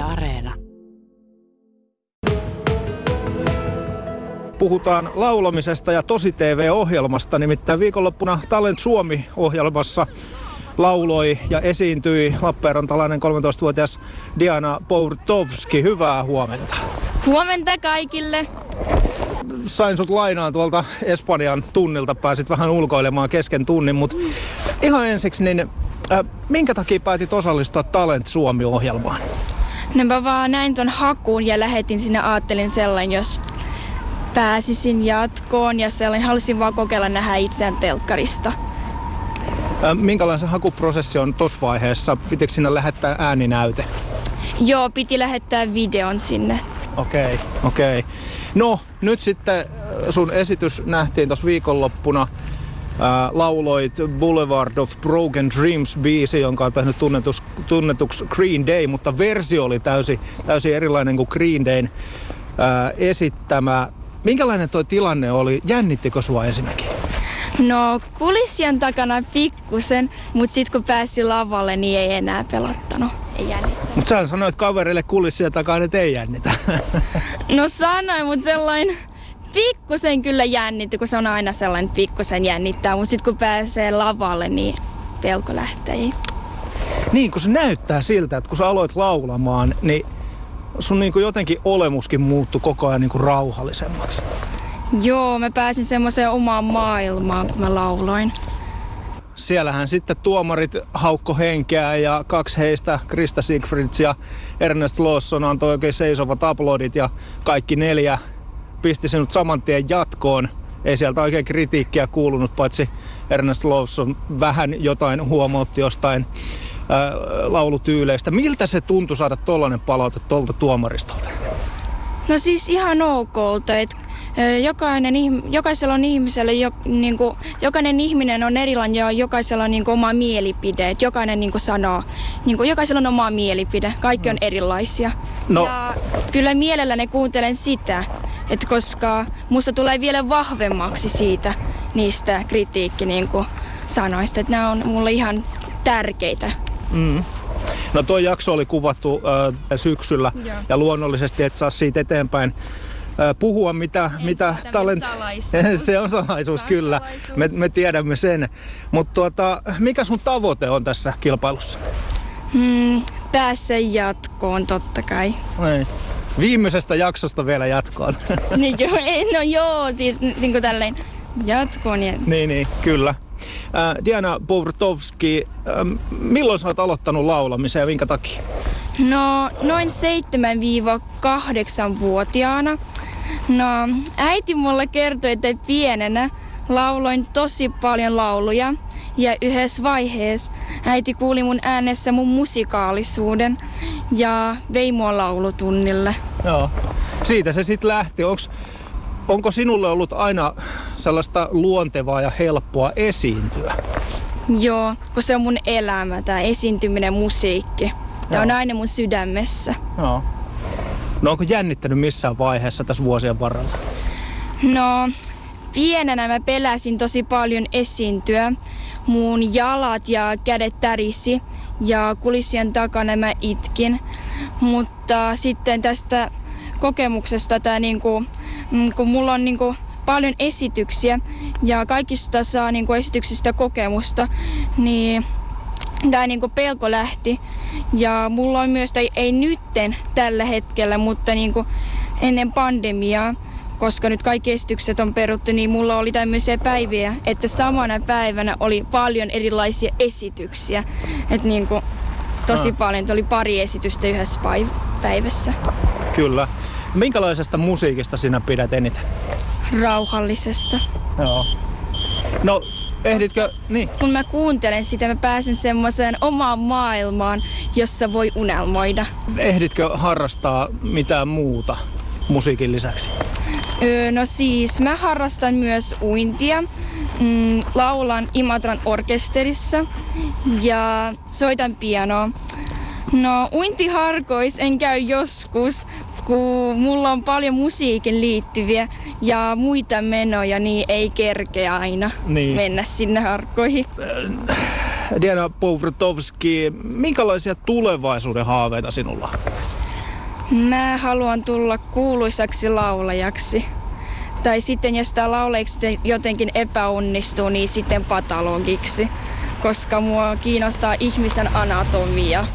Yle Areena. Puhutaan laulamisesta ja Tosi TV-ohjelmasta, nimittäin viikonloppuna Talent Suomi-ohjelmassa lauloi ja esiintyi Lappeenrantalainen 13-vuotias Diana Pourtovski. Hyvää huomenta. Huomenta kaikille. Sain sut lainaan tuolta Espanjan tunnilta, pääsit vähän ulkoilemaan kesken tunnin, mutta ihan ensiksi, niin äh, minkä takia päätit osallistua Talent Suomi-ohjelmaan? No mä vaan näin ton hakuun ja lähetin sinne, ajattelin sellainen, jos pääsisin jatkoon ja sellainen, halusin vaan kokeilla nähdä itseään telkkarista. Minkälainen se hakuprosessi on tuossa vaiheessa? Pitikö sinne lähettää ääninäyte? Joo, piti lähettää videon sinne. Okei, okay, okei. Okay. No, nyt sitten sun esitys nähtiin tuossa viikonloppuna. Lauloit Boulevard of Broken Dreams biisi, jonka on tehnyt tunnetus, tunnetuksi Green Day, mutta versio oli täysin, täysin erilainen kuin Green Dayn äh, esittämä. Minkälainen tuo tilanne oli? Jännittikö sua ensinnäkin? No kulissien takana pikkusen, mutta sitten kun pääsi lavalle, niin ei enää pelottanut. Ei jännittänyt. Mutta sä sanoit kaverille kulissien takana, että ei jännitä. No sanoin, mutta sellainen pikkusen kyllä jännitti, kun se on aina sellainen pikkusen jännittää. Mutta sitten kun pääsee lavalle, niin pelko lähtee. niin, kun se näyttää siltä, että kun sä aloit laulamaan, niin sun niin kuin jotenkin olemuskin muuttui koko ajan niin kuin rauhallisemmaksi. Joo, mä pääsin semmoiseen omaan maailmaan, kun mä lauloin. Siellähän sitten tuomarit haukko henkeä ja kaksi heistä, Krista Siegfrieds ja Ernest Lawson, antoi oikein seisovat aplodit ja kaikki neljä pisti sinut saman tien jatkoon. Ei sieltä oikein kritiikkiä kuulunut, paitsi Ernest Lawson vähän jotain huomautti jostain ää, laulutyyleistä. Miltä se tuntui saada tollainen palaute tuolta tuomaristolta? No siis ihan okolta, että jokainen, jokaisella on ihmisellä, jo, niin kuin, jokainen ihminen on erilainen ja jokaisella on niin kuin, oma mielipide. Et jokainen niin kuin, sanoo, niin kuin, jokaisella on oma mielipide. Kaikki on erilaisia. No. Ja kyllä mielelläni kuuntelen sitä, että koska musta tulee vielä vahvemmaksi siitä niistä kritiikki niin kuin, sanoista. Että nämä on mulle ihan tärkeitä. Mm. No tuo jakso oli kuvattu äh, syksyllä Joo. ja luonnollisesti et saa siitä eteenpäin äh, puhua mitä, mitä talent... se on salaisuus, kyllä. Me, me tiedämme sen. Mutta tuota, mikä sun tavoite on tässä kilpailussa? Hmm, päässä jatkoon totta kai. Ei. Viimeisestä jaksosta vielä jatkoon. niin, no joo, siis niin kuin tälleen jatkoon. Ja... niin, niin, kyllä. Äh, Diana Powrtovski, äh, milloin sä oot aloittanut laulamisen ja minkä takia? No noin 7-8-vuotiaana. No äiti mulle kertoi, että pienenä lauloin tosi paljon lauluja. Ja yhdessä vaiheessa äiti kuuli mun äänessä mun musikaalisuuden ja vei mua laulutunnille. Joo. Siitä se sitten lähti. Onks, onko sinulle ollut aina sellaista luontevaa ja helppoa esiintyä? Joo, kun se on mun elämä, tämä esiintyminen, musiikki. Tämä on aina mun sydämessä. Joo. No onko jännittänyt missään vaiheessa tässä vuosien varrella? No, pienenä mä peläsin tosi paljon esiintyä. Mun jalat ja kädet tärisi ja kulissien takana mä itkin. Mutta sitten tästä kokemuksesta, tää niinku, mm, kun mulla on niinku paljon esityksiä ja kaikista saa niinku esityksistä kokemusta, niin tämä niinku pelko lähti. Ja mulla on myös, tai ei nytten tällä hetkellä, mutta niinku ennen pandemiaa, koska nyt kaikki esitykset on peruttu, niin mulla oli tämmöisiä päiviä, että samana päivänä oli paljon erilaisia esityksiä. Että niinku tosi Ah. paljon, että oli pari esitystä yhdessä päiv- päivässä. Kyllä. Minkälaisesta musiikista sinä pidät eniten? Rauhallisesta. Joo. No, ehditkö... Niin. Kun mä kuuntelen sitä, mä pääsen semmoiseen omaan maailmaan, jossa voi unelmoida. Ehditkö harrastaa mitään muuta musiikin lisäksi? No siis mä harrastan myös uintia. Mm, laulan Imatran orkesterissa ja soitan pianoa. No uintiharkois en käy joskus, kun mulla on paljon musiikin liittyviä ja muita menoja, niin ei kerkeä aina Niin. mennä sinne harkkoihin. Diana Powrtovski, minkälaisia tulevaisuuden haaveita sinulla on? Mä haluan tulla kuuluisaksi laulajaksi. Tai sitten jos tämä laulajaksi jotenkin epäonnistuu, niin sitten patologiksi. Koska mua kiinnostaa ihmisen anatomia.